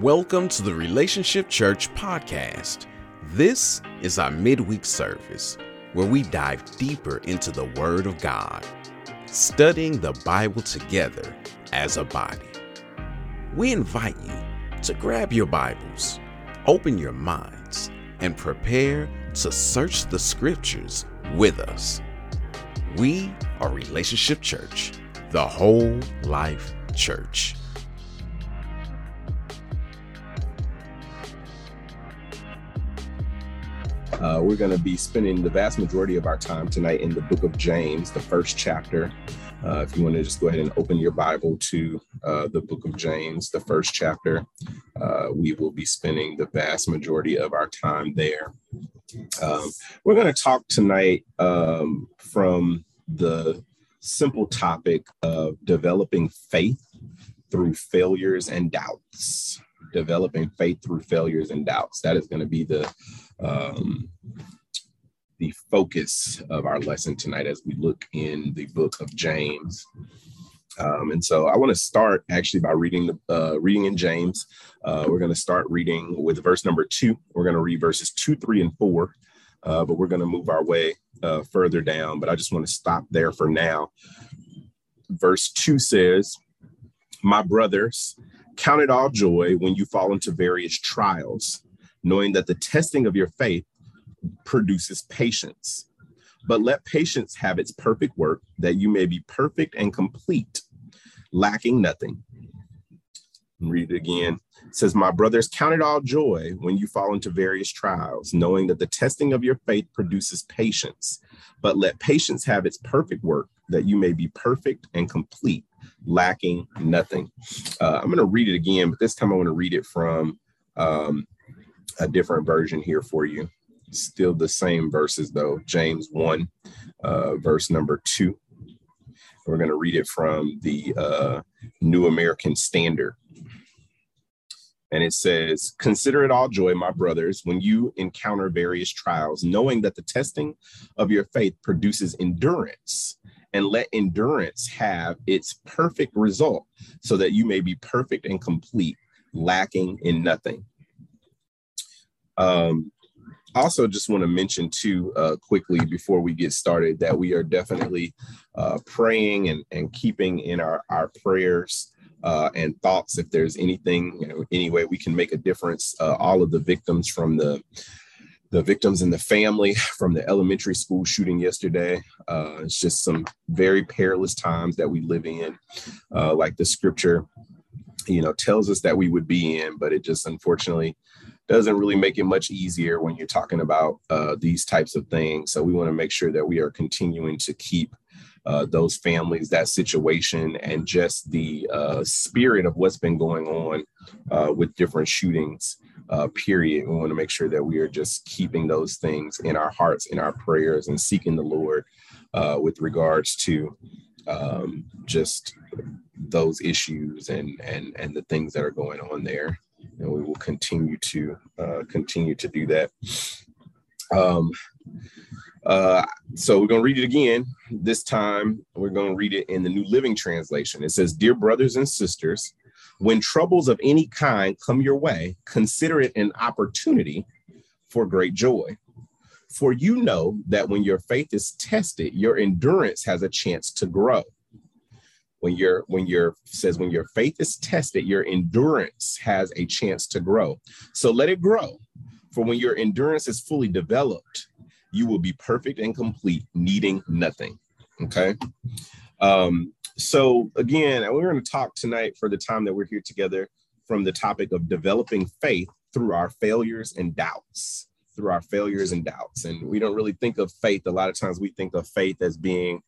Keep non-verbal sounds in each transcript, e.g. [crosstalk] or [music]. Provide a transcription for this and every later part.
Welcome to the Relationship Church podcast. This is our midweek service where we dive deeper into the Word of God, studying the Bible together as a body. We invite you to grab your Bibles, open your minds, and prepare to search the Scriptures with us. We are Relationship Church, the whole life church. Uh, we're going to be spending the vast majority of our time tonight in the book of James, the first chapter. Uh, if you want to just go ahead and open your Bible to uh, the book of James, the first chapter, uh, we will be spending the vast majority of our time there. Um, we're going to talk tonight um, from the simple topic of developing faith through failures and doubts. Developing faith through failures and doubts. That is going to be the um, the focus of our lesson tonight as we look in the book of James. Um, and so I want to start actually by reading the uh, reading in James. Uh, we're going to start reading with verse number two. We're going to read verses two, three, and four, uh, but we're going to move our way uh, further down. But I just want to stop there for now. Verse two says, "My brothers, count it all joy when you fall into various trials." Knowing that the testing of your faith produces patience. But let patience have its perfect work, that you may be perfect and complete, lacking nothing. Read it again. It says, My brothers, count it all joy when you fall into various trials, knowing that the testing of your faith produces patience. But let patience have its perfect work, that you may be perfect and complete, lacking nothing. Uh, I'm going to read it again, but this time I want to read it from um, a different version here for you. Still the same verses though. James 1, uh, verse number 2. We're going to read it from the uh, New American Standard. And it says, Consider it all joy, my brothers, when you encounter various trials, knowing that the testing of your faith produces endurance. And let endurance have its perfect result, so that you may be perfect and complete, lacking in nothing. Um, also just want to mention too uh, quickly before we get started that we are definitely uh, praying and, and keeping in our, our prayers uh, and thoughts. If there's anything you know any way we can make a difference uh, all of the victims from the the victims and the family from the elementary school shooting yesterday uh, it's just some very perilous times that we live in. Uh, like the scripture you know tells us that we would be in but it just unfortunately doesn't really make it much easier when you're talking about uh, these types of things. So we want to make sure that we are continuing to keep uh, those families, that situation, and just the uh, spirit of what's been going on uh, with different shootings. Uh, period. We want to make sure that we are just keeping those things in our hearts, in our prayers, and seeking the Lord uh, with regards to um, just those issues and and and the things that are going on there and we will continue to uh, continue to do that. Um, uh, so we're going to read it again. This time we're going to read it in the New Living Translation. It says, Dear brothers and sisters, when troubles of any kind come your way, consider it an opportunity for great joy. For you know that when your faith is tested, your endurance has a chance to grow when your when your says when your faith is tested your endurance has a chance to grow. So let it grow. For when your endurance is fully developed you will be perfect and complete needing nothing okay? Um so again we're going to talk tonight for the time that we're here together from the topic of developing faith through our failures and doubts through our failures and doubts. And we don't really think of faith a lot of times we think of faith as being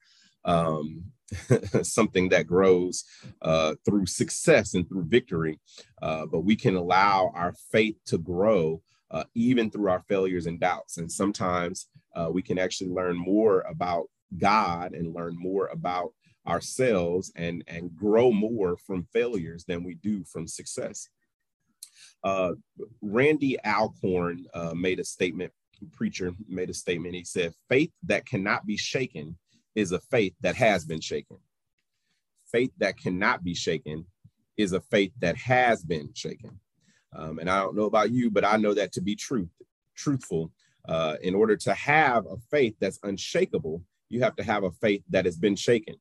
um, [laughs] something that grows uh, through success and through victory. Uh, but we can allow our faith to grow uh, even through our failures and doubts. And sometimes uh, we can actually learn more about God and learn more about ourselves and, and grow more from failures than we do from success. Uh, Randy Alcorn uh, made a statement, preacher made a statement. He said, Faith that cannot be shaken is a faith that has been shaken. Faith that cannot be shaken is a faith that has been shaken. Um, and I don't know about you, but I know that to be truth, truthful. Uh, in order to have a faith that's unshakable, you have to have a faith that has been shaken.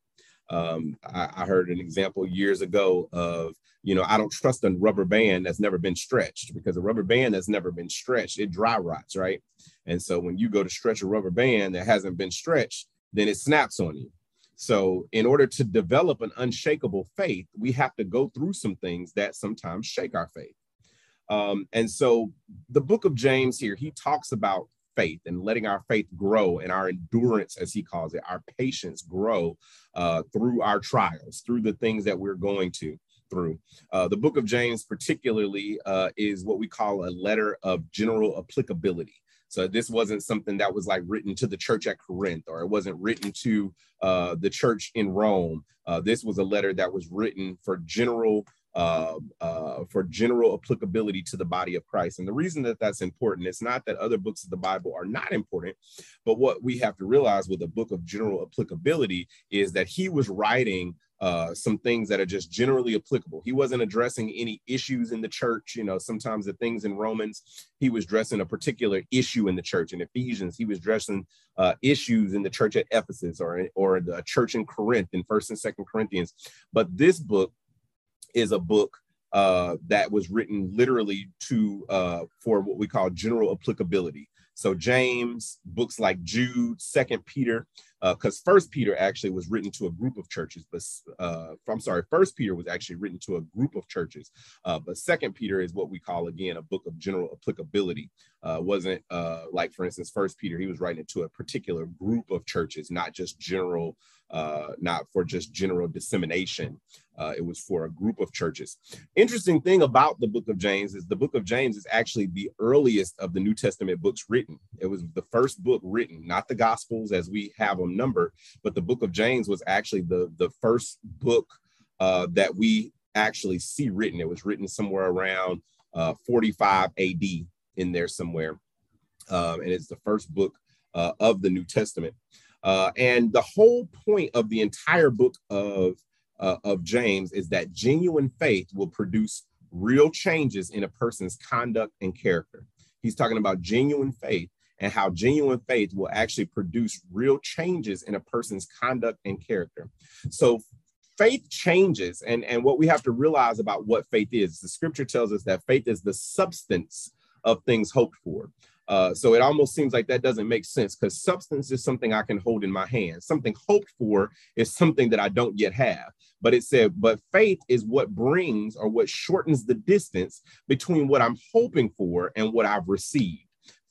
Um, I, I, heard an example years ago of, you know, I don't trust a rubber band that's never been stretched because a rubber band that's never been stretched, it dry rots, right? And so when you go to stretch a rubber band that hasn't been stretched, then it snaps on you. So, in order to develop an unshakable faith, we have to go through some things that sometimes shake our faith. Um, and so, the book of James here, he talks about faith and letting our faith grow and our endurance, as he calls it, our patience grow uh, through our trials, through the things that we're going to through. Uh, the book of James, particularly, uh, is what we call a letter of general applicability. So this wasn't something that was like written to the church at Corinth, or it wasn't written to uh, the church in Rome. Uh, this was a letter that was written for general uh, uh, for general applicability to the body of Christ. And the reason that that's important, it's not that other books of the Bible are not important, but what we have to realize with a book of general applicability is that he was writing uh, some things that are just generally applicable. He wasn't addressing any issues in the church. You know, sometimes the things in Romans, he was addressing a particular issue in the church. In Ephesians, he was addressing uh, issues in the church at Ephesus or or the church in Corinth in First and Second Corinthians. But this book is a book uh, that was written literally to uh, for what we call general applicability. So James, books like Jude, Second Peter, because uh, First Peter actually was written to a group of churches, but uh, I'm sorry, First Peter was actually written to a group of churches, uh, but Second Peter is what we call again a book of general applicability. Uh, wasn't uh, like, for instance, First Peter, he was writing to a particular group of churches, not just general uh, not for just general dissemination. Uh, it was for a group of churches. Interesting thing about the book of James is the book of James is actually the earliest of the New Testament books written. It was the first book written, not the Gospels as we have them numbered, but the book of James was actually the, the first book uh, that we actually see written. It was written somewhere around uh, 45 AD in there somewhere. Um, and it's the first book uh, of the New Testament. Uh, and the whole point of the entire book of, uh, of James is that genuine faith will produce real changes in a person's conduct and character. He's talking about genuine faith and how genuine faith will actually produce real changes in a person's conduct and character. So faith changes and, and what we have to realize about what faith is the scripture tells us that faith is the substance of things hoped for uh, so it almost seems like that doesn't make sense because substance is something I can hold in my hand. Something hoped for is something that I don't yet have. But it said, but faith is what brings or what shortens the distance between what I'm hoping for and what I've received.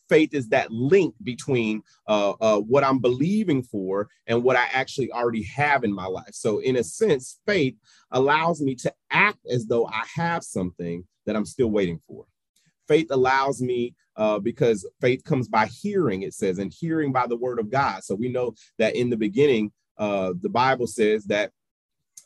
Faith is that link between uh, uh, what I'm believing for and what I actually already have in my life. So, in a sense, faith allows me to act as though I have something that I'm still waiting for. Faith allows me uh, because faith comes by hearing, it says, and hearing by the word of God. So we know that in the beginning, uh, the Bible says that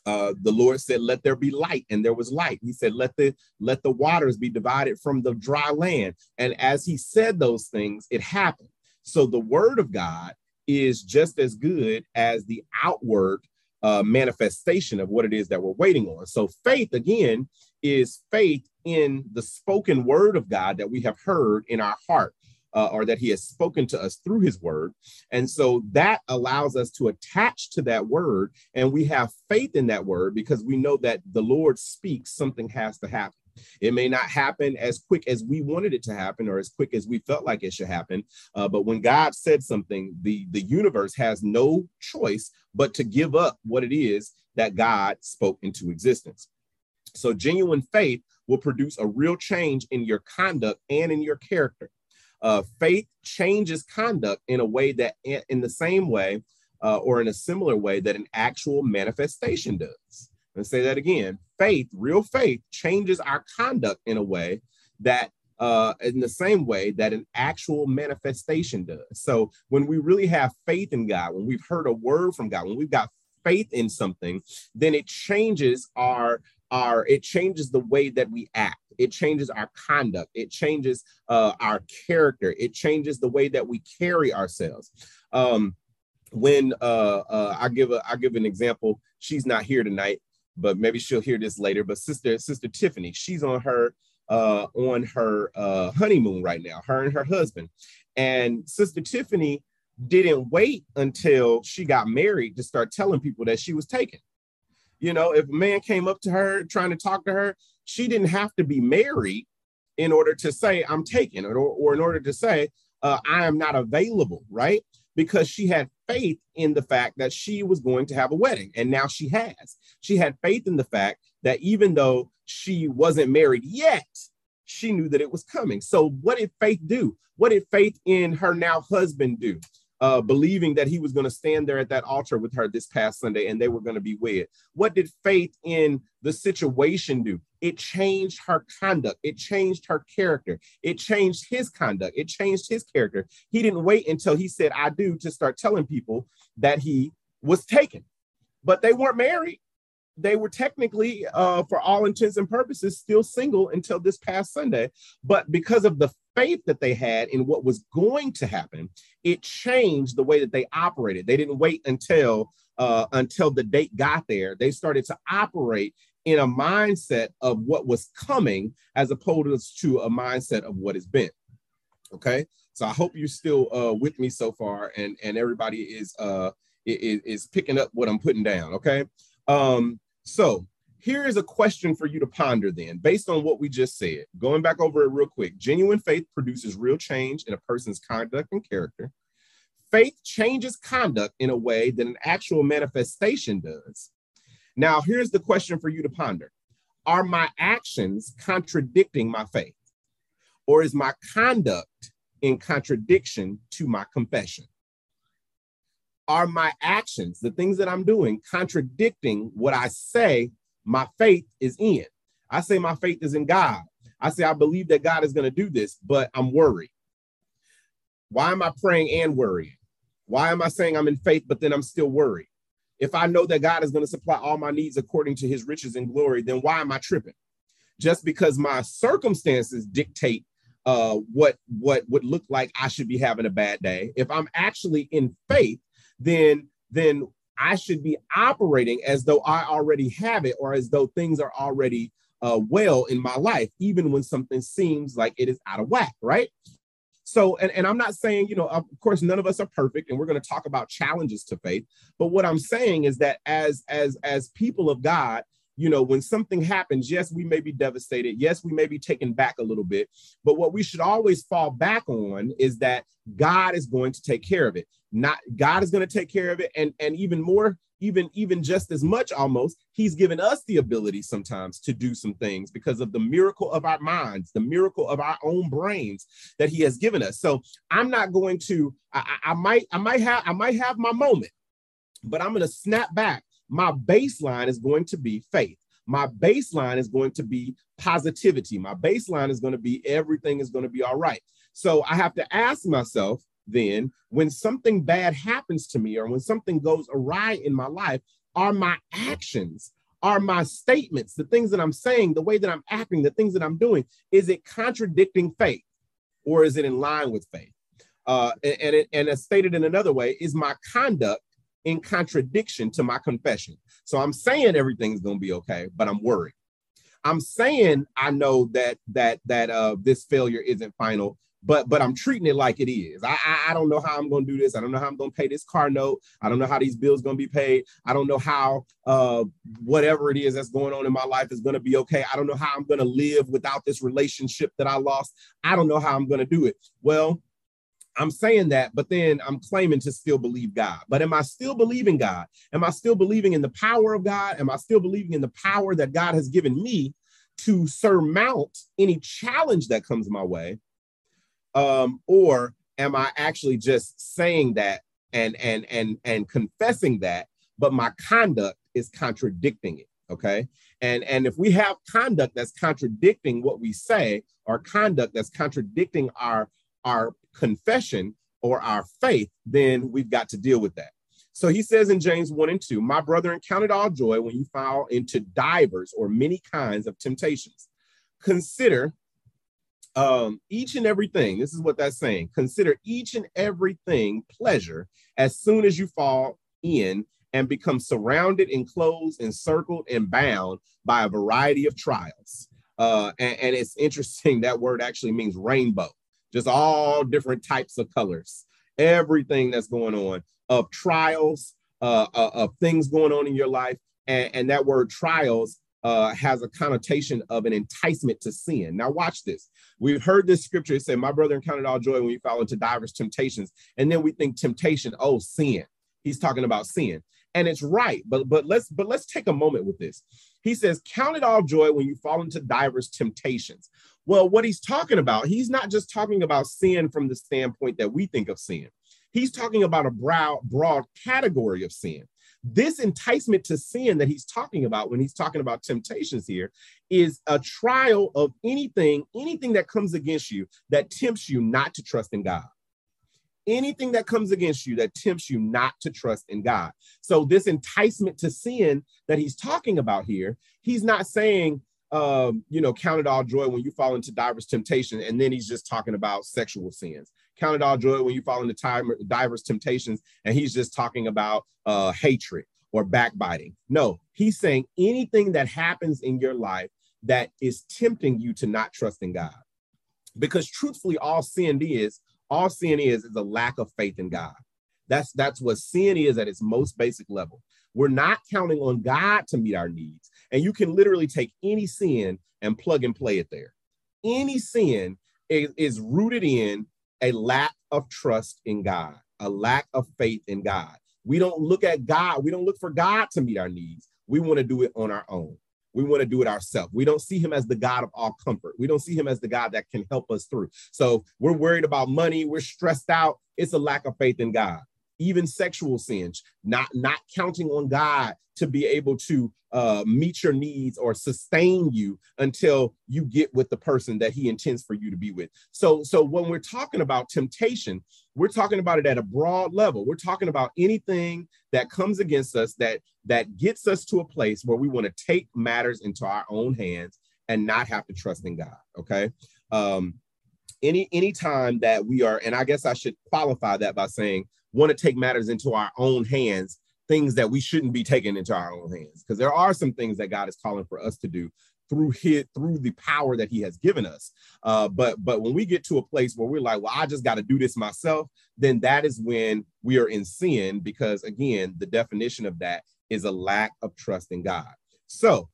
uh, the Lord said, "Let there be light," and there was light. He said, "Let the let the waters be divided from the dry land." And as He said those things, it happened. So the Word of God is just as good as the outward uh, manifestation of what it is that we're waiting on. So faith again is faith in the spoken word of God that we have heard in our heart. Uh, or that he has spoken to us through his word. And so that allows us to attach to that word and we have faith in that word because we know that the Lord speaks, something has to happen. It may not happen as quick as we wanted it to happen or as quick as we felt like it should happen. Uh, but when God said something, the, the universe has no choice but to give up what it is that God spoke into existence. So, genuine faith will produce a real change in your conduct and in your character. Uh, faith changes conduct in a way that, in the same way uh, or in a similar way, that an actual manifestation does. Let's say that again faith, real faith, changes our conduct in a way that uh, in the same way that an actual manifestation does. So when we really have faith in God, when we've heard a word from God, when we've got faith in something, then it changes our our it changes the way that we act. It changes our conduct. It changes uh, our character. It changes the way that we carry ourselves. Um, when uh, uh, i give a i give an example. She's not here tonight but maybe she'll hear this later. But sister sister tiffany she's on her uh, on her uh, honeymoon right now, her and her husband. And Sister Tiffany didn't wait until she got married to start telling people that she was taken. You know, if a man came up to her trying to talk to her, she didn't have to be married in order to say, I'm taken, or, or in order to say, uh, I am not available, right? Because she had faith in the fact that she was going to have a wedding. And now she has. She had faith in the fact that even though she wasn't married yet, she knew that it was coming. So, what did faith do? What did faith in her now husband do? Uh, believing that he was going to stand there at that altar with her this past Sunday and they were going to be wed. What did faith in the situation do? It changed her conduct. It changed her character. It changed his conduct. It changed his character. He didn't wait until he said, I do, to start telling people that he was taken. But they weren't married. They were technically, uh, for all intents and purposes, still single until this past Sunday. But because of the faith that they had in what was going to happen, it changed the way that they operated. They didn't wait until uh, until the date got there. They started to operate in a mindset of what was coming as opposed to a mindset of what has been. Okay, so I hope you're still uh, with me so far, and and everybody is uh is, is picking up what I'm putting down. Okay, um, so here is a question for you to ponder then, based on what we just said. Going back over it real quick genuine faith produces real change in a person's conduct and character. Faith changes conduct in a way that an actual manifestation does. Now, here's the question for you to ponder Are my actions contradicting my faith? Or is my conduct in contradiction to my confession? Are my actions, the things that I'm doing, contradicting what I say my faith is in. I say my faith is in God. I say I believe that God is going to do this, but I'm worried. Why am I praying and worrying? Why am I saying I'm in faith, but then I'm still worried? If I know that God is going to supply all my needs according to his riches and glory, then why am I tripping? Just because my circumstances dictate uh, what what would look like I should be having a bad day. If I'm actually in faith, then then I should be operating as though I already have it or as though things are already uh, well in my life, even when something seems like it is out of whack, right? So, and, and I'm not saying, you know, of course, none of us are perfect, and we're going to talk about challenges to faith. But what I'm saying is that as as as people of God, you know, when something happens, yes, we may be devastated. Yes, we may be taken back a little bit. But what we should always fall back on is that God is going to take care of it. Not God is going to take care of it. And, and even more, even, even just as much almost, He's given us the ability sometimes to do some things because of the miracle of our minds, the miracle of our own brains that He has given us. So I'm not going to, I, I might, I might have, I might have my moment, but I'm going to snap back my baseline is going to be faith. My baseline is going to be positivity. My baseline is going to be everything is going to be all right. So I have to ask myself then when something bad happens to me or when something goes awry in my life, are my actions, are my statements, the things that I'm saying, the way that I'm acting, the things that I'm doing, is it contradicting faith or is it in line with faith? Uh, and, and, it, and as stated in another way, is my conduct in contradiction to my confession. So I'm saying everything's going to be okay, but I'm worried. I'm saying I know that that that uh this failure isn't final, but but I'm treating it like it is. I, I, I don't know how I'm to do this. I don't know how I'm to pay this car note. I don't know how these bills to be paid. I don't know how uh whatever it is that's going on in my life is to be okay. I don't know how I'm to live without this relationship that I lost. I don't know how I'm to do it. Well, I'm saying that, but then I'm claiming to still believe God. But am I still believing God? Am I still believing in the power of God? Am I still believing in the power that God has given me to surmount any challenge that comes my way? Um, or am I actually just saying that and and and and confessing that, but my conduct is contradicting it? Okay. And and if we have conduct that's contradicting what we say, or conduct that's contradicting our our confession or our faith, then we've got to deal with that. So he says in James 1 and 2, My brethren, count it all joy when you fall into divers or many kinds of temptations. Consider um, each and everything, this is what that's saying. Consider each and everything pleasure as soon as you fall in and become surrounded, enclosed, encircled, and bound by a variety of trials Uh, and, and it's interesting that word actually means rainbow, just all different types of colors, everything that's going on of trials, uh, uh, of things going on in your life. And, and that word trials uh, has a connotation of an enticement to sin. Now, watch this. We've heard this scripture say, My brother encountered all joy when we fall into diverse temptations. And then we think temptation, oh, sin. He's talking about sin. And it's right, but but let's but let's take a moment with this. He says, Count it all joy when you fall into diverse temptations. Well, what he's talking about, he's not just talking about sin from the standpoint that we think of sin. He's talking about a broad, broad category of sin. This enticement to sin that he's talking about when he's talking about temptations here is a trial of anything, anything that comes against you that tempts you not to trust in God. Anything that comes against you that tempts you not to trust in God. So, this enticement to sin that he's talking about here, he's not saying, um, you know, count it all joy when you fall into diverse temptation. And then he's just talking about sexual sins. Count it all joy when you fall into time, diverse temptations. And he's just talking about uh, hatred or backbiting. No, he's saying anything that happens in your life that is tempting you to not trust in God. Because truthfully, all sin is, all sin is, is a lack of faith in God. That's that's what sin is at its most basic level. We're not counting on God to meet our needs. And you can literally take any sin and plug and play it there. Any sin is, is rooted in a lack of trust in God, a lack of faith in God. We don't look at God, we don't look for God to meet our needs. We want to do it on our own. We want to do it ourselves. We don't see him as the God of all comfort. We don't see him as the God that can help us through. So we're worried about money. We're stressed out. It's a lack of faith in God even sexual sins, not not counting on God to be able to uh, meet your needs or sustain you until you get with the person that He intends for you to be with. So, so when we're talking about temptation, we're talking about it at a broad level. We're talking about anything that comes against us that that gets us to a place where we want to take matters into our own hands and not have to trust in God. Okay. Um, any any time that we are, and I guess I should qualify that by saying want to take matters into our own hands, things that we shouldn't be taking into our own hands. Because there are some things that God is calling for us to do through his through the power that he has given us. Uh, but but when we get to a place where we're like well i just got to do this myself then that is when we are in sin because again the definition of that is a lack of trust in god. So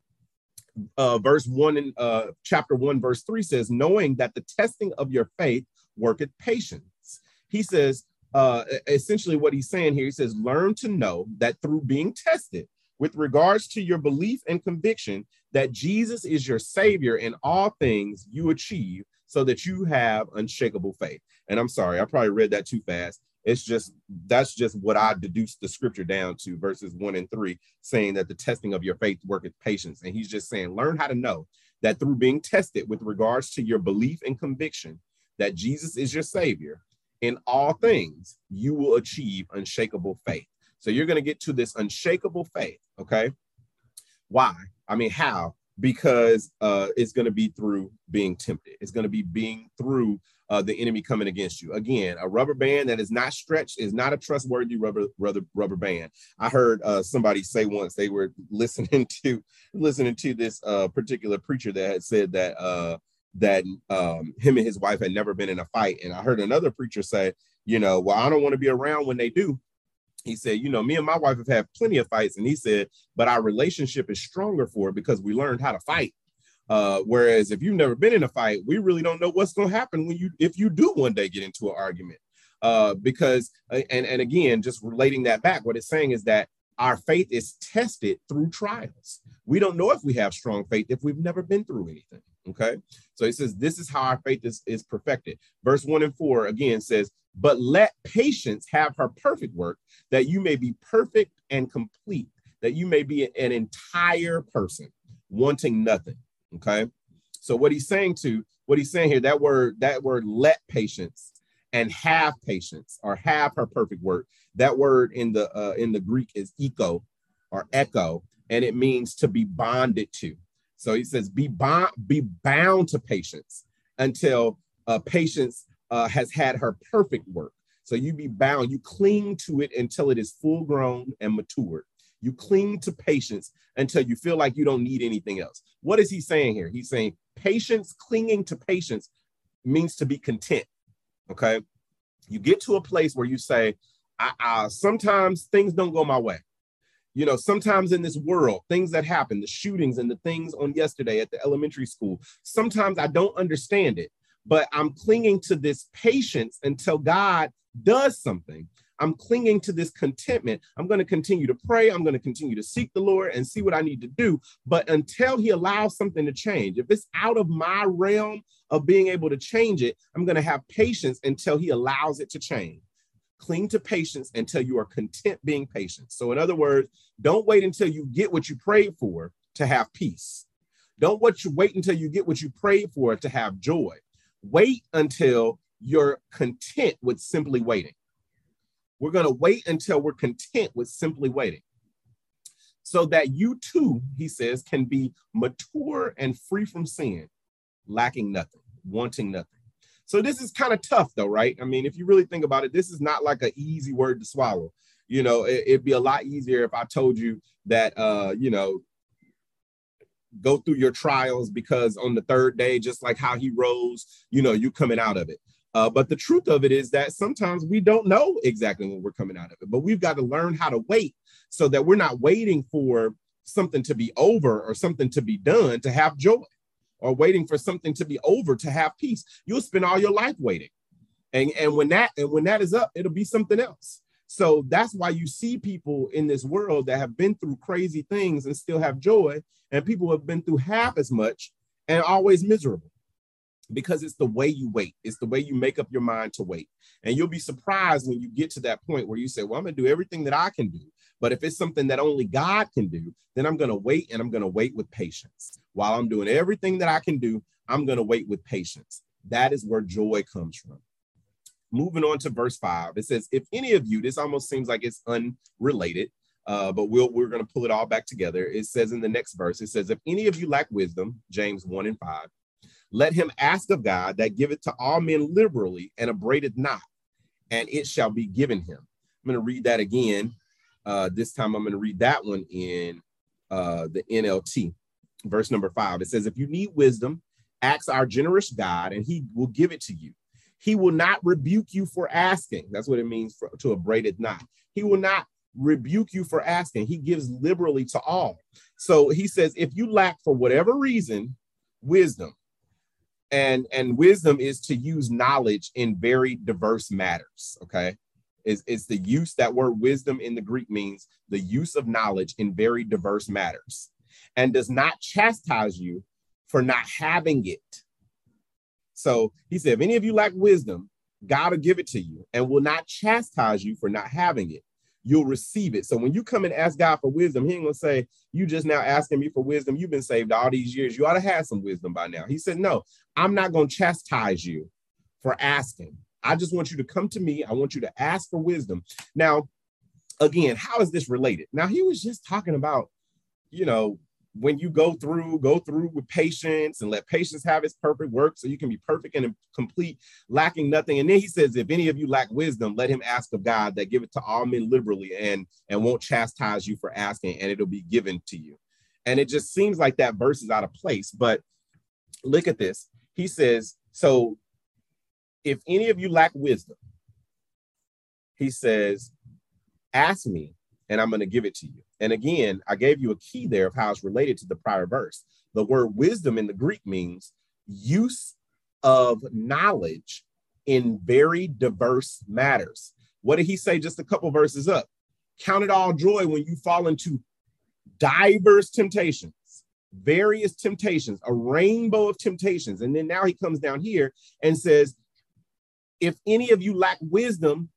uh, verse 1 in uh, chapter 1 verse 3 says knowing that the testing of your faith worketh patience. He says uh, essentially what he's saying here. He says, learn to know that through being tested with regards to your belief and conviction that Jesus is your savior in all things you achieve so that you have unshakable faith. And I'm sorry, I probably read that too fast. It's just that's just what I deduced the scripture down to verses one and three, saying that the testing of your faith worketh patience. And he's just saying, learn how to know that through being tested with regards to your belief and conviction that Jesus is your savior, in all things, you will achieve unshakable faith. So you're going to get to this unshakable faith. Okay. Why? I mean, how? Because uh, it's going to be through being tempted. It's going to be being through uh, the enemy coming against you. Again, a rubber band that is not stretched is not a trustworthy rubber rubber rubber band. I heard uh, somebody say once they were [laughs] listening to listening to this uh, particular preacher that had said that uh, that um, him and his wife had never been in a fight. And I heard another preacher say, you know, well, I don't want to be around when they do. He said, you know, me and my wife have had plenty of fights. And he said, but our relationship is stronger for it because we learned how to fight. Uh, whereas if you've never been in a fight, we really don't know what's going to happen when you, if you do one day get into an argument. Uh, because, uh, and, and again, just relating that back, what it's saying is that our faith is tested through trials. We don't know if we have strong faith if we've never been through anything. Okay. So he says, This is how our faith is, is perfected. Verse one and four again says, But let patience have her perfect work, that you may be perfect and complete, that you may be an entire person, wanting nothing. Okay. So what he's saying to what he's saying here, that word, that word let patience and have patience or have her perfect work. That word in the uh, in the Greek is echo or echo, and it means to be bonded to. So he says, be, bond, be bound to patience until uh, patience uh, has had her perfect work. So you be bound, you cling to it until it is full grown and matured. You cling to patience until you feel like you don't need anything else. What is he saying here? He's saying patience, clinging to patience means to be content. Okay. You get to a place where you say, I, I, sometimes things don't go my way. You know, sometimes in this world, things that happen, the shootings and the things on yesterday at the elementary school, sometimes I don't understand it, but I'm clinging to this patience until God does something. I'm clinging to this contentment. I'm going to continue to pray. I'm going to continue to seek the Lord and see what I need to do. But until He allows something to change, if it's out of my realm of being able to change it, I'm going to have patience until He allows it to change. Cling to patience until you are content being patient. So, in other words, don't wait until you get what you prayed for to have peace. Don't wait until you get what you prayed for to have joy. Wait until you're content with simply waiting. We're going to wait until we're content with simply waiting. So that you too, he says, can be mature and free from sin, lacking nothing, wanting nothing. So this is kind of tough though, right? I mean, if you really think about it, this is not like an easy word to swallow. You know, it, would be a lot easier if I told you that, uh, you know, go through your trials because on the third day, just like how he rose, you know, you coming out of it. Uh, but the truth of it is that sometimes we don't know exactly when we're coming out of it, but we've got to learn how to wait so that we're not waiting for something to be over or something to be done to have joy or waiting for something to be over to have peace. You'll spend all your life waiting. And, and when that and when that is up, it'll be something else. So that's why you see people in this world that have been through crazy things and still have joy, and people have been through half as much and always miserable because it's the way you wait. It's the way you make up your mind to wait. And you'll be surprised when you get to that point where you say, Well, I'm going to do everything that I can do. But if it's something that only God can do, then I'm going to wait and I'm going to wait with patience. While I'm doing everything that I can do, I'm going to wait with patience. That is where joy comes from. Moving on to verse five, it says, If any of you, this almost seems like it's unrelated, uh, but we'll, we're going to pull it all back together. It says in the next verse, it says, If any of you lack wisdom, James 1 and 5, let him ask of God that giveth to all men liberally and abradeth not, and it shall be given him. I'm going to read that again. Uh, this time I'm going to read that one in uh, the NLT, verse number five. It says, If you need wisdom, ask our generous God, and he will give it to you. He will not rebuke you for asking. That's what it means for, to abradeth not. He will not rebuke you for asking. He gives liberally to all. So he says, if you lack for whatever reason wisdom, and and wisdom is to use knowledge in very diverse matters okay is it's the use that word wisdom in the greek means the use of knowledge in very diverse matters and does not chastise you for not having it so he said if any of you lack wisdom god will give it to you and will not chastise you for not having it you'll receive it. So when you come and ask God for wisdom, he ain't gonna say, You just now asking me for wisdom. You've been saved all these years. You ought to have some wisdom by now. He said, No, I'm not gonna chastise you for asking. I just want you to come to me. I want you to ask for wisdom. Now, again, how is this related? Now, he was just talking about, you know, when you go through, go through with patience and let patience have its perfect work so you can be perfect and complete, lacking nothing. And then he says, if any of you lack wisdom, let him ask of God that give it to all men liberally and, and won't chastise you for asking, and it'll be given to you. And it just seems like that verse is out of place. But look at this. He says, so if any of you lack wisdom, he says, ask me and I'm going to give it to you. And again, I gave you a key there of how it's related to the prior verse. The word wisdom in the Greek means use of knowledge in very diverse matters. What did he say just a couple verses up? Count it all joy when you fall into diverse temptations, various temptations, a rainbow of temptations. And then now he comes down here and says, if any of you lack wisdom,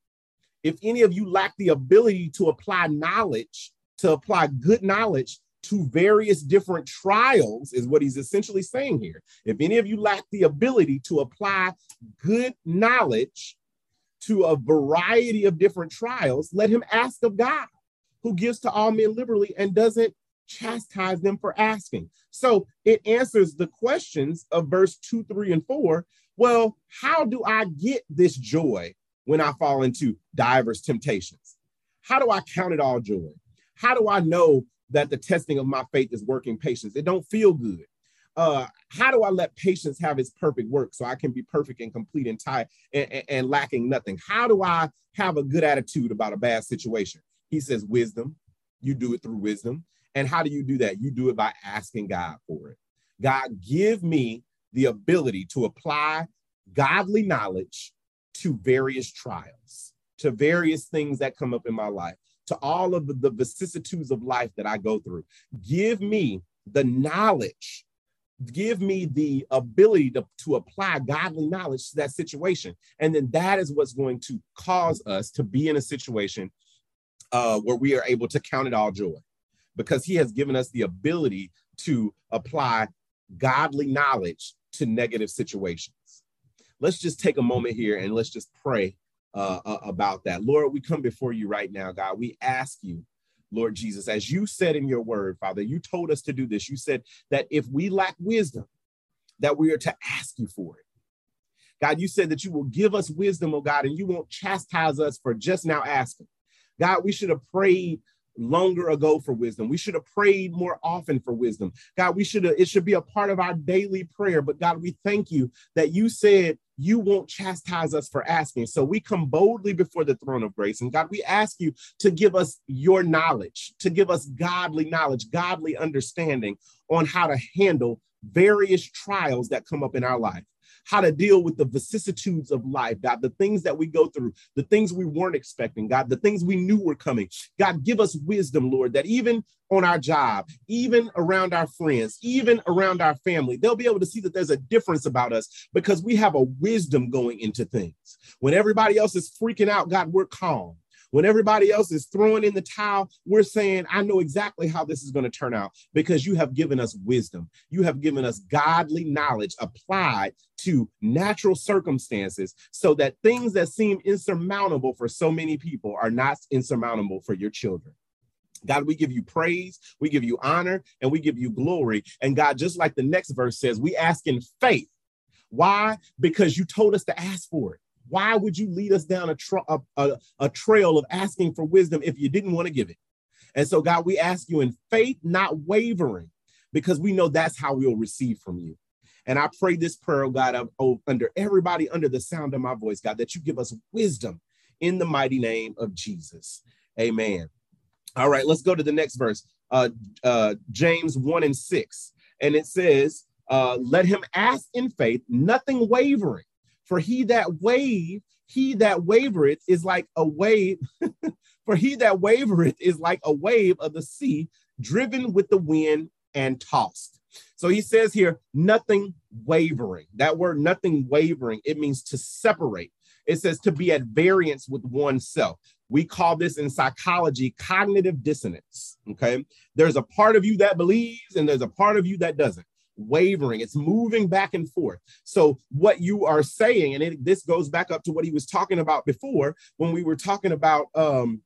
if any of you lack the ability to apply knowledge, to apply good knowledge to various different trials, is what he's essentially saying here. If any of you lack the ability to apply good knowledge to a variety of different trials, let him ask of God, who gives to all men liberally and doesn't chastise them for asking. So it answers the questions of verse two, three, and four. Well, how do I get this joy when I fall into diverse temptations? How do I count it all joy? How do I know that the testing of my faith is working patience? It don't feel good. uh, how do I let patience have its perfect work so I can be perfect and complete and tie and, and, and lacking nothing? How do I have a good attitude about a bad situation? He says, wisdom. You do it through wisdom. And how do you do that? You do it by asking God for it. God, give me the ability to apply godly knowledge to various trials, to various things that come up in my life, to all of the, vicissitudes of life that I go through. Give me the knowledge give me the ability to, to apply godly knowledge to that situation. And then that is what's going to cause us to be in a situation uh, where we are able to count it all joy because he has given us the ability to apply godly knowledge to negative situations. Let's just take a moment here and let's just pray uh, about that. Lord, we come before you right now, God. We ask you, Lord Jesus, as you said in your word, Father, you told us to do this. You said that if we lack wisdom, that we are to ask you for it. God, you said that you will give us wisdom, oh God, and you won't chastise us for just now asking. God, we should have prayed longer ago for wisdom. We should have prayed more often for wisdom. God, we should have, it should be a part of our daily prayer. But God, we thank you that you said you won't chastise us for asking. So we come boldly before the throne of grace. And God, we ask you to give us your knowledge, to give us godly knowledge, godly understanding on how to handle various trials that come up in our life how to deal with the vicissitudes of life, God, the things that we go through, the things we weren't expecting, God, the things we knew were coming. God, give us wisdom, Lord, that even on our job, even around our friends, even around our family, they'll be able to see that there's a difference about us because we have a wisdom going into things. When everybody else is freaking out, God, we're calm. When everybody else is throwing in the towel, we're saying, I know exactly how this is going to turn out because you have given us wisdom. You have given us godly knowledge applied to natural circumstances so that things that seem insurmountable for so many people are not insurmountable for your children. God, we give you praise, we give you honor, and we give you glory. And God, just like the next verse says, we ask in faith. Why? Because you told us to ask for it. Why would you lead us down a, tra- a, a, a trail of asking for wisdom if you didn't want to give it? And so, God, we ask you in faith, not wavering, because we know that's how we'll receive from you. And I pray this prayer, oh God, oh, under everybody under the sound of my voice, God, that you give us wisdom in the mighty name of Jesus. Amen. All right, let's go to the next verse. Uh, uh, James 1 and 6. And it says, uh, Let him ask in faith, nothing wavering. For he that wave, he that wavereth is like a wave. [laughs] For he that wavereth is like a wave of the sea, driven with the wind and tossed. So he says here, nothing wavering. That word, nothing wavering, it means to separate. It says to be at variance with oneself. We call this in psychology cognitive dissonance. Okay. There's a part of you that believes, and there's a part of you that doesn't wavering it's moving back and forth so what you are saying and it, this goes back up to what he was talking about before when we were talking about um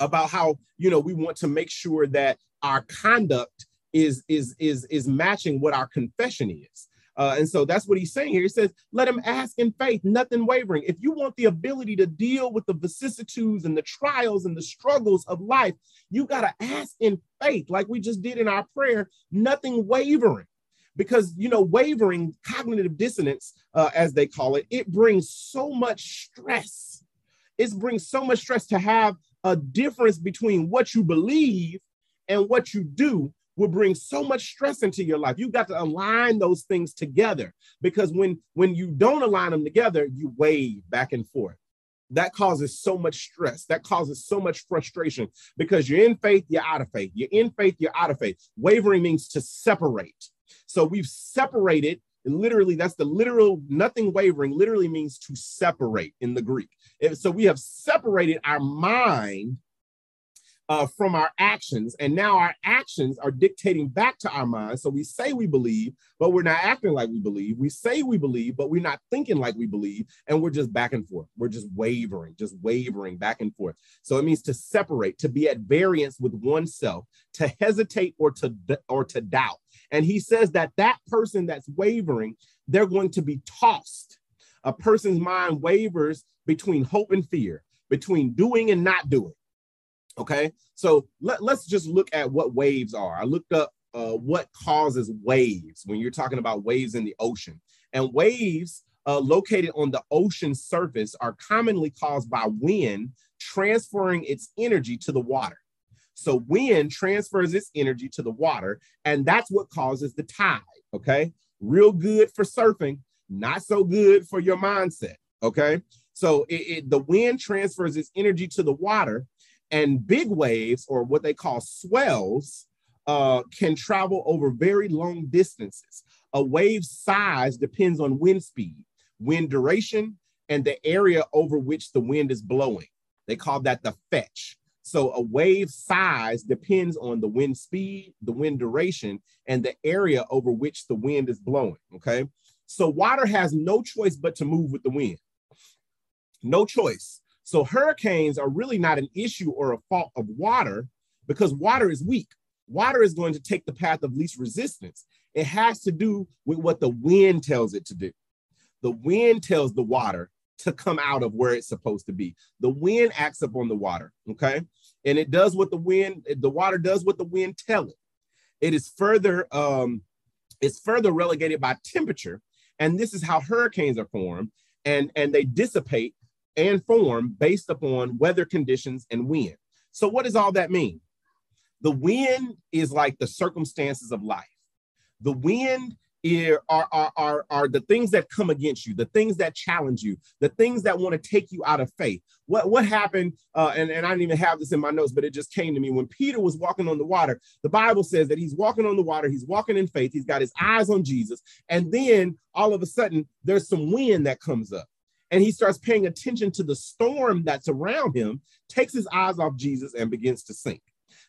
about how you know we want to make sure that our conduct is is is is matching what our confession is uh, and so that's what he's saying here. He says, let him ask in faith, nothing wavering. If you want the ability to deal with the vicissitudes and the trials and the struggles of life, you got to ask in faith, like we just did in our prayer, nothing wavering because you know wavering cognitive dissonance uh, as they call it it brings so much stress. It brings so much stress to have a difference between what you believe and what you do will bring so much stress into your life. You've got to align those things together because when when you don't align them together you wave back and forth. That causes so much stress. That causes so much frustration because you're in faith you're out of faith. You're in faith you're out of faith. Wavering means to separate so we've separated, literally, that's the literal, nothing wavering literally means to separate in the Greek. So we have separated our mind uh, from our actions. And now our actions are dictating back to our minds. So we say we believe, but we're not acting like we believe. We say we believe, but we're not thinking like we believe. And we're just back and forth. We're just wavering, just wavering back and forth. So it means to separate, to be at variance with oneself, to hesitate or to or to doubt. And he says that that person that's wavering, they're going to be tossed. A person's mind wavers between hope and fear, between doing and not doing. Okay, so let, us just look at what waves are. I looked up uh, what causes waves when you're talking about waves in the ocean. And waves uh, located on the ocean surface are commonly caused by wind transferring its energy to the water. So wind transfers its energy to the water, and that's what causes the tide. Okay. Real good for surfing, not so good for your mindset. Okay. So it, it, the wind transfers its energy to the water, and big waves, or what they call swells, uh, can travel over very long distances. A wave size depends on wind speed, wind duration, and the area over which the wind is blowing. They call that the fetch. So a wave size depends on the wind speed, the wind duration, and the area over which the wind is blowing. Okay. So water has no choice but to move with the wind. No choice. So hurricanes are really not an issue or a fault of water because water is weak. Water is going to take the path of least resistance. It has to do with what the wind tells it to do. The wind tells the water to come out of where it's supposed to be. The wind acts up on the water, okay? And it does what the wind, the water does what the wind tell it. It is further, um, it's further relegated by temperature. And this is how hurricanes are formed. And, and they dissipate and form based upon weather conditions and wind. So what does all that mean? The wind is like the circumstances of life. The wind are, are, are, are the things that come against you, the things that challenge you, the things that want to take you out of faith. What, what happened, uh, and, and I didn't even have this in my notes, but it just came to me when Peter was walking on the water. The Bible says that he's walking on the water, he's walking in faith, he's got his eyes on Jesus. And then all of a sudden, there's some wind that comes up. And he starts paying attention to the storm that's around him, takes his eyes off Jesus, and begins to sink.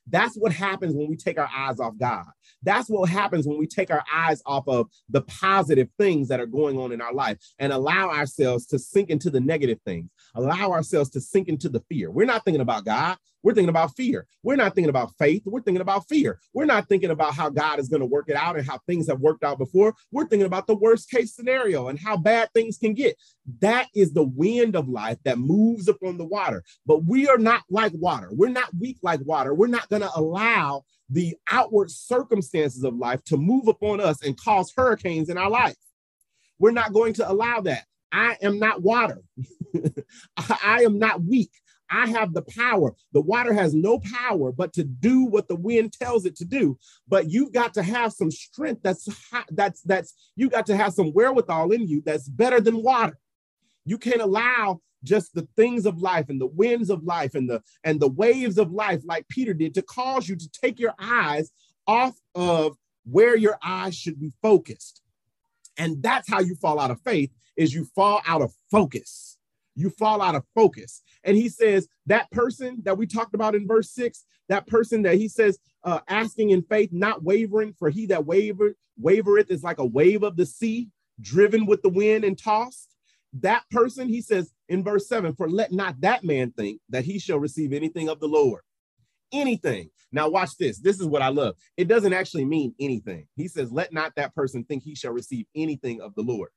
That's what happens when we take our eyes off God. That's what happens when we take our eyes off of the positive things that are going on in our life and allow ourselves to sink into the negative things, allow ourselves to sink into the fear. We're not thinking about God. We're thinking about fear. We're not thinking about faith. We're thinking about fear. We're not thinking about how God is going to work it out and how things have worked out before. We're thinking about the worst case scenario and how bad things can get. That is the wind of life that moves upon the water. But we are not like water. We're not weak like water. We're not going to allow the outward circumstances of life to move upon us and cause hurricanes in our life. We're not going to allow that. I am not water. [laughs] I am not weak. I have the power. The water has no power but to do what the wind tells it to do. But you've got to have some strength that's hot, that's that's you got to have some wherewithal in you that's better than water. You can't allow just the things of life and the winds of life and the and the waves of life like Peter did to cause you to take your eyes off of where your eyes should be focused. And that's how you fall out of faith is you fall out of focus. You fall out of focus. And he says that person that we talked about in verse six, that person that he says uh, asking in faith, not wavering, for he that waver wavereth is like a wave of the sea, driven with the wind and tossed that person, he says in verse 7 For let not that man think that he shall receive anything of the Lord. Anything. Now, watch this. This is what I love. It doesn't actually mean anything. He says, Let not that person think he shall receive anything of the Lord.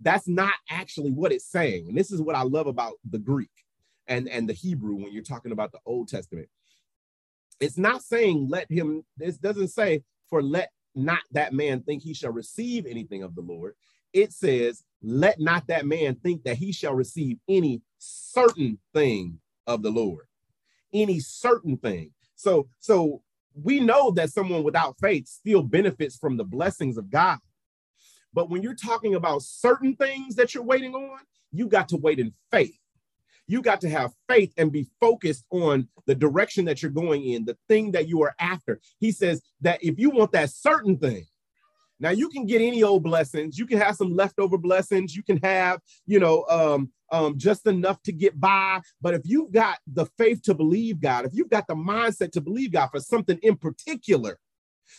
That's not actually what it's saying. And this is what I love about the Greek and, and the Hebrew when you're talking about the Old Testament. It's not saying, Let him, this doesn't say, For let not that man think he shall receive anything of the Lord it says, Let not that man think that he shall receive any certain thing of the Lord. Any certain thing. So, so we know that someone without faith still benefits from the blessings of God. But when you're talking about certain things that you're waiting on, you got to wait in faith. You got to have faith and be focused on the direction that you're going in, the thing that you are after. He says that if you want that certain thing, now you can get any old blessings. You can have some leftover blessings. You can have, you know, um, um, just enough to get by. But if you've got the faith to believe God, if you've got the mindset to believe God for something in particular,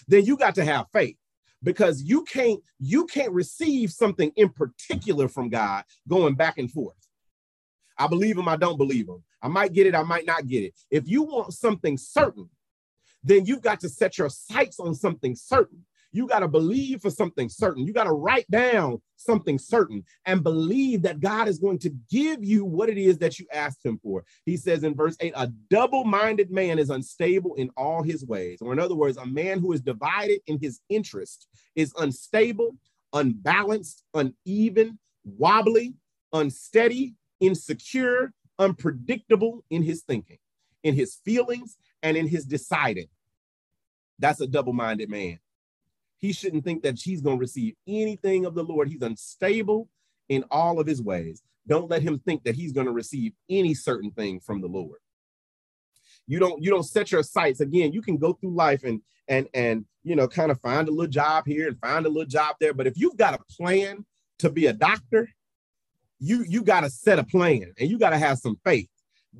then you got to have faith because you can't you can't receive something in particular from God going back and forth. I believe him, I don't believe him. I might get it, I might not get it. If you want something certain, then you've got to set your sights on something certain. You got to believe for something certain. You got to write down something certain and believe that God is going to give you what it is that you asked him for. He says in verse 8, a double-minded man is unstable in all his ways. Or in other words, a man who is divided in his interest is unstable, unbalanced, uneven, wobbly, unsteady, insecure, unpredictable in his thinking, in his feelings, and in his deciding. That's a double minded man. He shouldn't think that he's going to receive anything of the Lord. He's unstable in all of his ways. Don't let him think that he's going to receive any certain thing from the Lord. You don't you don't set your sights again. You can go through life and and and you know kind of find a little job here and find a little job there, but if you've got a plan to be a doctor, you you got to set a plan and you got to have some faith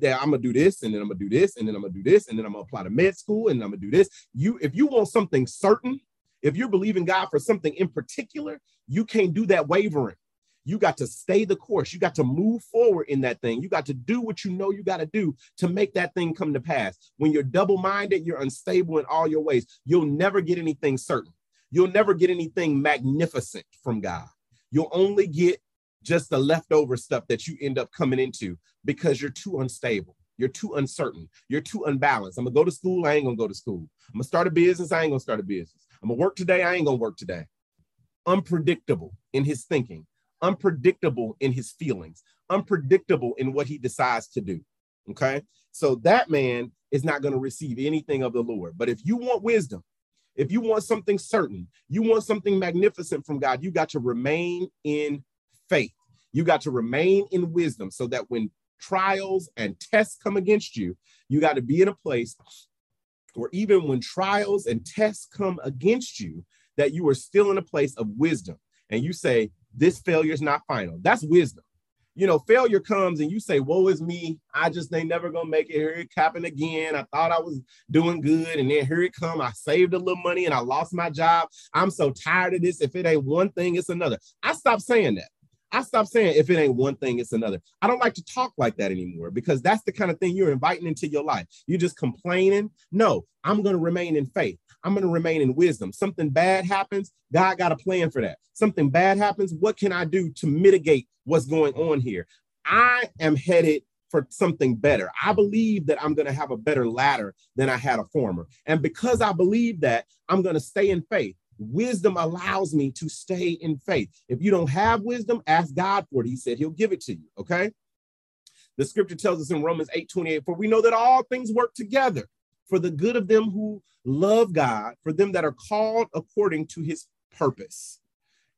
that I'm gonna do this and then I'm gonna do this and then I'm gonna do this and then I'm gonna apply to med school and I'm gonna do this. You if you want something certain, if you're believing God for something in particular, you can't do that wavering. You got to stay the course. You got to move forward in that thing. You got to do what you know you got to do to make that thing come to pass. When you're double minded, you're unstable in all your ways. You'll never get anything certain. You'll never get anything magnificent from God. You'll only get just the leftover stuff that you end up coming into because you're too unstable. You're too uncertain. You're too unbalanced. I'm gonna go to school. I ain't gonna go to school. I'm gonna start a business. I ain't gonna start a business. I'm gonna work today. I ain't gonna work today. Unpredictable in his thinking, unpredictable in his feelings, unpredictable in what he decides to do. Okay. So that man is not going to receive anything of the Lord. But if you want wisdom, if you want something certain, you want something magnificent from God, you got to remain in faith. You got to remain in wisdom so that when trials and tests come against you, you got to be in a place where even when trials and tests come against you, that you are still in a place of wisdom. And you say, This failure is not final. That's wisdom. You know, failure comes and you say, Woe is me. I just ain't never gonna make it. Here it happened again. I thought I was doing good, and then here it come. I saved a little money and I lost my job. I'm so tired of this. If it ain't one thing, it's another. I stopped saying that. I stopped saying if it ain't one thing, it's another. I don't like to talk like that anymore because that's the kind of thing you're inviting into your life. You're just complaining. No, I'm going to remain in faith. I'm going to remain in wisdom. Something bad happens, God got a plan for that. Something bad happens, what can I do to mitigate what's going on here? I am headed for something better. I believe that I'm going to have a better latter than I had a former. And because I believe that, I'm going to stay in faith. Wisdom allows me to stay in faith. If you don't have wisdom, ask God for it. He said he'll give it to you. Okay. The scripture tells us in Romans 8 28, for we know that all things work together for the good of them who love God, for them that are called according to his purpose.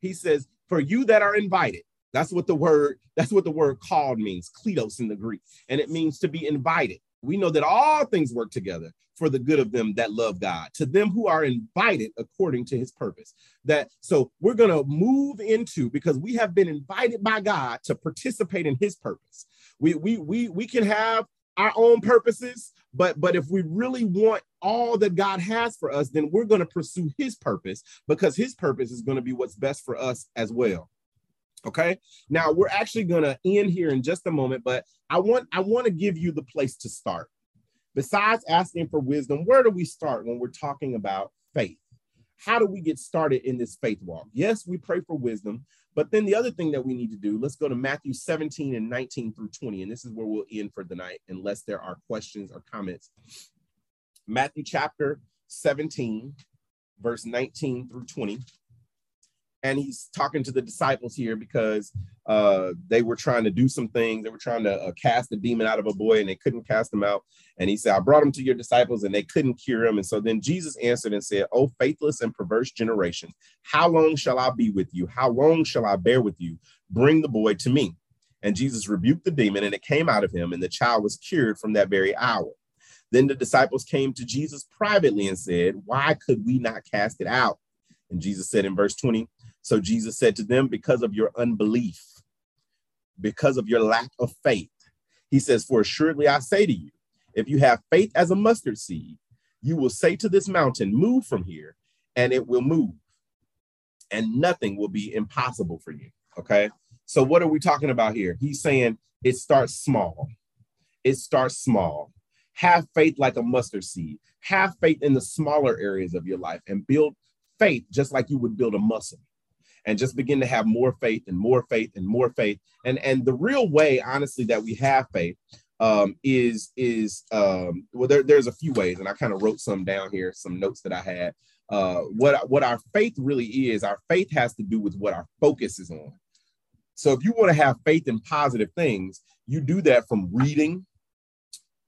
He says, for you that are invited. That's what the word, that's what the word called means, kletos in the Greek. And it means to be invited. We know that all things work together for the good of them that love God, to them who are invited according to his purpose. That so we're going to move into because we have been invited by God to participate in his purpose. We we we we can have our own purposes, but but if we really want all that God has for us, then we're going to pursue his purpose because his purpose is going to be what's best for us as well. Okay. Now we're actually going to end here in just a moment, but I want I want to give you the place to start. Besides asking for wisdom, where do we start when we're talking about faith? How do we get started in this faith walk? Yes, we pray for wisdom, but then the other thing that we need to do, let's go to Matthew 17 and 19 through 20. And this is where we'll end for the night, unless there are questions or comments. Matthew chapter 17, verse 19 through 20 and he's talking to the disciples here because uh, they were trying to do some things. They were trying to uh, cast the demon out of a boy, and they couldn't cast him out. And he said, "I brought him to your disciples, and they couldn't cure him." And so then Jesus answered and said, Oh, faithless and perverse generation, how long shall I be with you? How long shall I bear with you? Bring the boy to me." And Jesus rebuked the demon, and it came out of him, and the child was cured from that very hour. Then the disciples came to Jesus privately and said, Why could we not cast it out? And Jesus said in verse 20, so Jesus said to them, Because of your unbelief, because of your lack of faith, he says, For assuredly I say to you, if you have faith as a mustard seed, you will say to this mountain, Move from here, and it will move, and nothing will be impossible for you. Okay. So, what are we talking about here? He's saying it starts small. It starts small. Have faith like a mustard seed. Have faith in the smaller areas of your life and build faith just like you would build a muscle and just begin to have more faith and more faith and more faith. And and the real way, honestly, that we have faith um, is is um, well, there, there's a few ways, and I kind of wrote some down here, some notes that I had. Uh, what what our faith really is, our faith has to do with what our focus is on. So if you want to have faith in positive things, you do that from reading,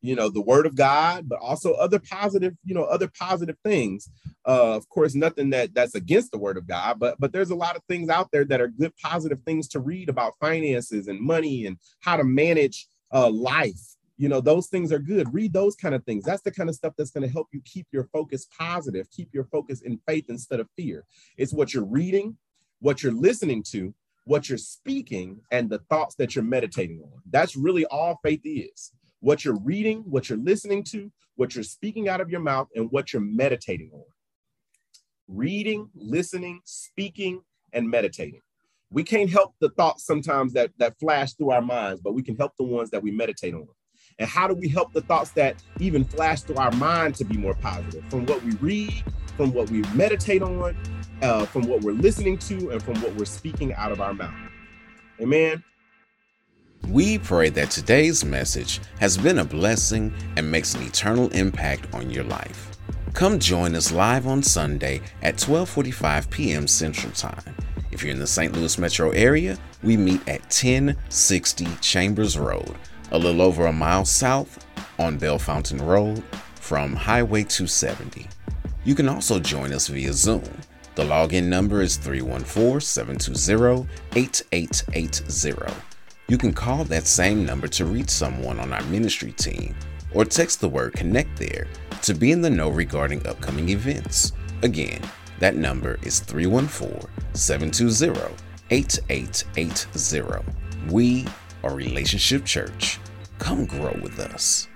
you know the word of god but also other positive you know other positive things. Uh, of course nothing that that's against the word of god but but there's a lot of things out there that are good positive things to read about finances and money and how to manage uh, life. You know those things are good. Read those kind of things. That's the kind of stuff that's going to help you keep your focus positive keep your focus in faith instead of fear. It's what you're reading what you're listening to what you're speaking and the thoughts that you're meditating on. That's really all faith is what you're reading, what you're listening to, what you're speaking out of your mouth, and what you're meditating on. Reading, listening, speaking, and meditating. We can't help the thoughts sometimes that, that flash through our minds, but we can help the ones that we meditate on. And how do we help the thoughts that even flash through our mind to be more positive? From what we read, from what we meditate on, uh, from what we're listening to, and from what we're speaking out of our mouth. Amen. We pray that today's message has been a blessing and makes an eternal impact on your life. Come join us live on Sunday at 12:45 p.m. Central Time. If you're in the St. Louis metro area, we meet at 1060 Chambers Road, a little over a mile south on Bell Bellefontaine Road from Highway 270. You can also join us via Zoom. The login number is 314 720 8880. You can call that same number to reach someone on our ministry team or text the word connect there to be in the know regarding upcoming events. Again, that number is 314 720 8880. We are Relationship Church. Come grow with us.